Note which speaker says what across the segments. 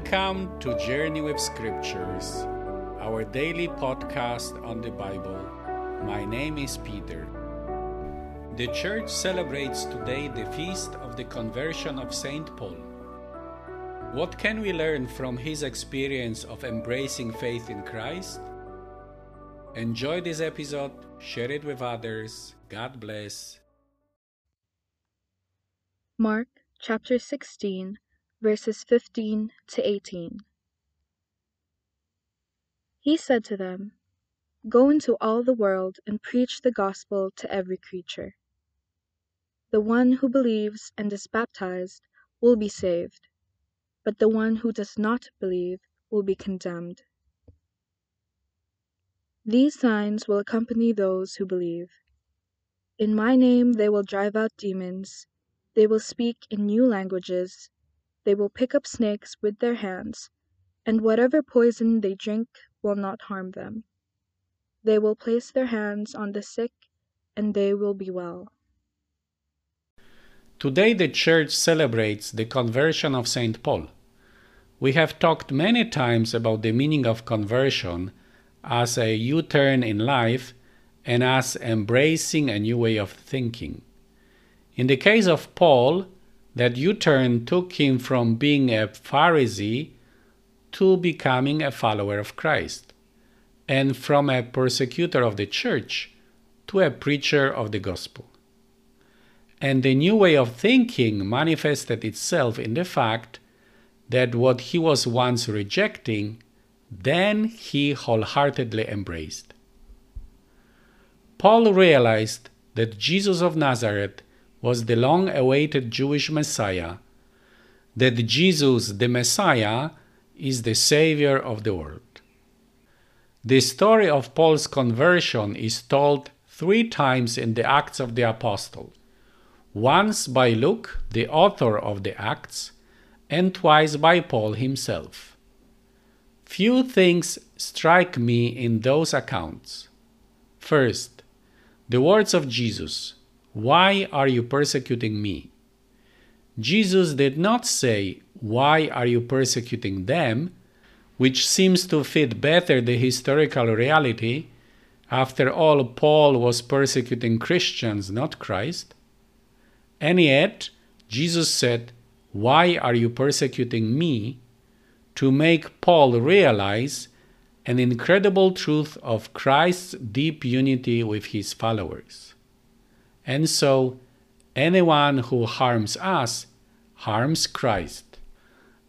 Speaker 1: Welcome to Journey with Scriptures, our daily podcast on the Bible. My name is Peter. The church celebrates today the feast of the conversion of St. Paul. What can we learn from his experience of embracing faith in Christ? Enjoy this episode, share it with others. God bless.
Speaker 2: Mark chapter 16 verses 15 to 18. He said to them, Go into all the world and preach the gospel to every creature. The one who believes and is baptized will be saved, but the one who does not believe will be condemned. These signs will accompany those who believe. In my name they will drive out demons, they will speak in new languages they will pick up snakes with their hands, and whatever poison they drink will not harm them. They will place their hands on the sick, and they will be well.
Speaker 1: Today, the Church celebrates the conversion of St. Paul. We have talked many times about the meaning of conversion as a U turn in life and as embracing a new way of thinking. In the case of Paul, that U turn took him from being a Pharisee to becoming a follower of Christ, and from a persecutor of the church to a preacher of the gospel. And the new way of thinking manifested itself in the fact that what he was once rejecting, then he wholeheartedly embraced. Paul realized that Jesus of Nazareth was the long awaited Jewish Messiah, that Jesus, the Messiah, is the Savior of the world. The story of Paul's conversion is told three times in the Acts of the Apostles once by Luke, the author of the Acts, and twice by Paul himself. Few things strike me in those accounts. First, the words of Jesus why are you persecuting me? Jesus did not say, Why are you persecuting them? which seems to fit better the historical reality. After all, Paul was persecuting Christians, not Christ. And yet, Jesus said, Why are you persecuting me? to make Paul realize an incredible truth of Christ's deep unity with his followers. And so, anyone who harms us harms Christ.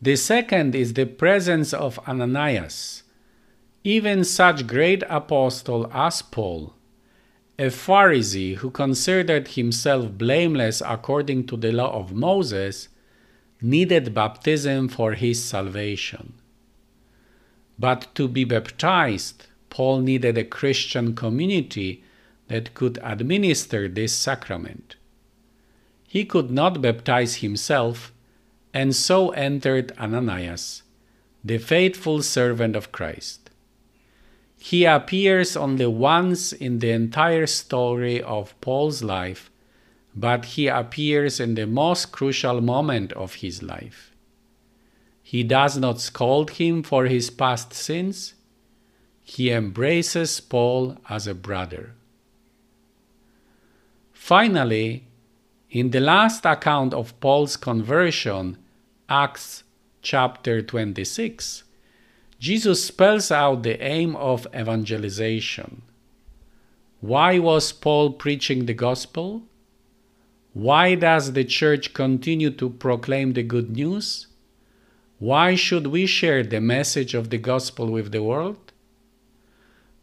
Speaker 1: The second is the presence of Ananias, even such great apostle as Paul, a Pharisee who considered himself blameless according to the law of Moses, needed baptism for his salvation. But to be baptized, Paul needed a Christian community that could administer this sacrament. He could not baptize himself, and so entered Ananias, the faithful servant of Christ. He appears only once in the entire story of Paul's life, but he appears in the most crucial moment of his life. He does not scold him for his past sins. He embraces Paul as a brother. Finally, in the last account of Paul's conversion, Acts chapter 26, Jesus spells out the aim of evangelization. Why was Paul preaching the gospel? Why does the church continue to proclaim the good news? Why should we share the message of the gospel with the world?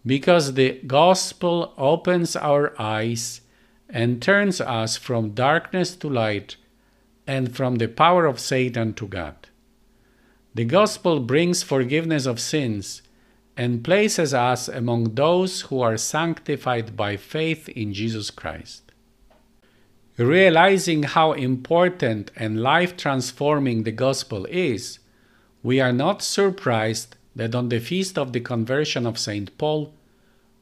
Speaker 1: Because the gospel opens our eyes and turns us from darkness to light and from the power of Satan to God. The gospel brings forgiveness of sins and places us among those who are sanctified by faith in Jesus Christ. Realizing how important and life transforming the gospel is, we are not surprised that on the feast of the conversion of St. Paul,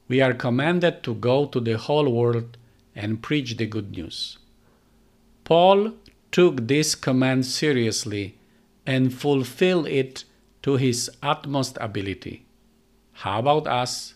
Speaker 1: we are commanded to go to the whole world and preach the good news. Paul took this command seriously and fulfilled it to his utmost ability. How about us?